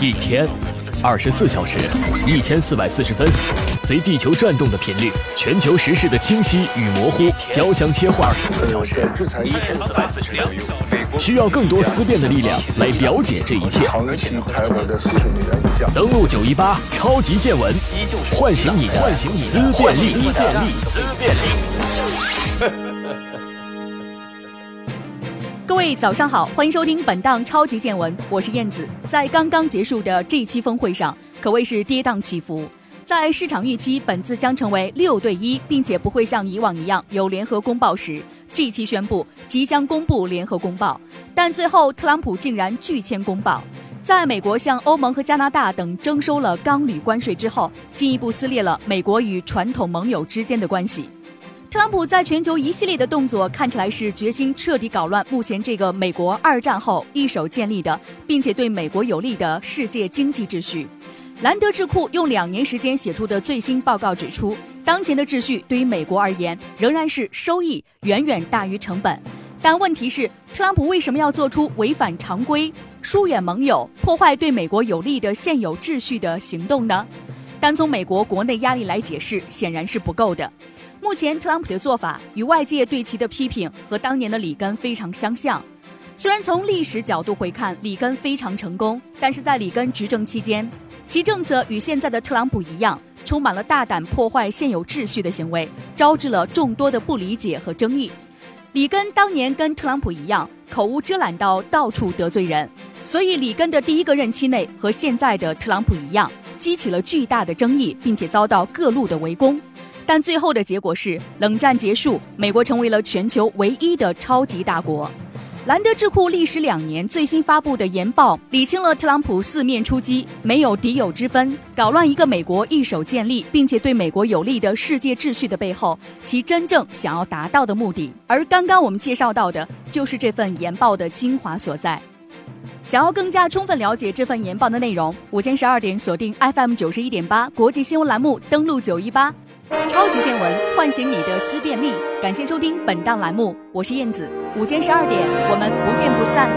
一天，二十四小时，一千四百四十分，随地球转动的频率，全球时事的清晰与模糊交相切换。一千四百四十分，需要更多思辨的力量来了解这一切。登录九一八超级见闻，唤醒你的思辨力。思辨力。各位早上好，欢迎收听本档超级见闻，我是燕子。在刚刚结束的这一期峰会上，可谓是跌宕起伏。在市场预期本次将成为六对一，并且不会像以往一样有联合公报时，这一期宣布即将公布联合公报，但最后特朗普竟然拒签公报。在美国向欧盟和加拿大等征收了钢铝关税之后，进一步撕裂了美国与传统盟友之间的关系。特朗普在全球一系列的动作看起来是决心彻底搞乱目前这个美国二战后一手建立的，并且对美国有利的世界经济秩序。兰德智库用两年时间写出的最新报告指出，当前的秩序对于美国而言仍然是收益远远大于成本。但问题是，特朗普为什么要做出违反常规、疏远盟友、破坏对美国有利的现有秩序的行动呢？单从美国国内压力来解释，显然是不够的。目前特朗普的做法与外界对其的批评和当年的里根非常相像。虽然从历史角度回看，里根非常成功，但是在里根执政期间，其政策与现在的特朗普一样，充满了大胆破坏现有秩序的行为，招致了众多的不理解和争议。里根当年跟特朗普一样，口无遮拦到到处得罪人，所以里根的第一个任期内和现在的特朗普一样，激起了巨大的争议，并且遭到各路的围攻。但最后的结果是，冷战结束，美国成为了全球唯一的超级大国。兰德智库历时两年最新发布的研报，理清了特朗普四面出击，没有敌友之分，搞乱一个美国一手建立并且对美国有利的世界秩序的背后，其真正想要达到的目的。而刚刚我们介绍到的，就是这份研报的精华所在。想要更加充分了解这份研报的内容，午间十二点锁定 FM 九十一点八国际新闻栏目，登录九一八。超级见闻，唤醒你的思辨力。感谢收听本档栏目，我是燕子。午间十二点，我们不见不散。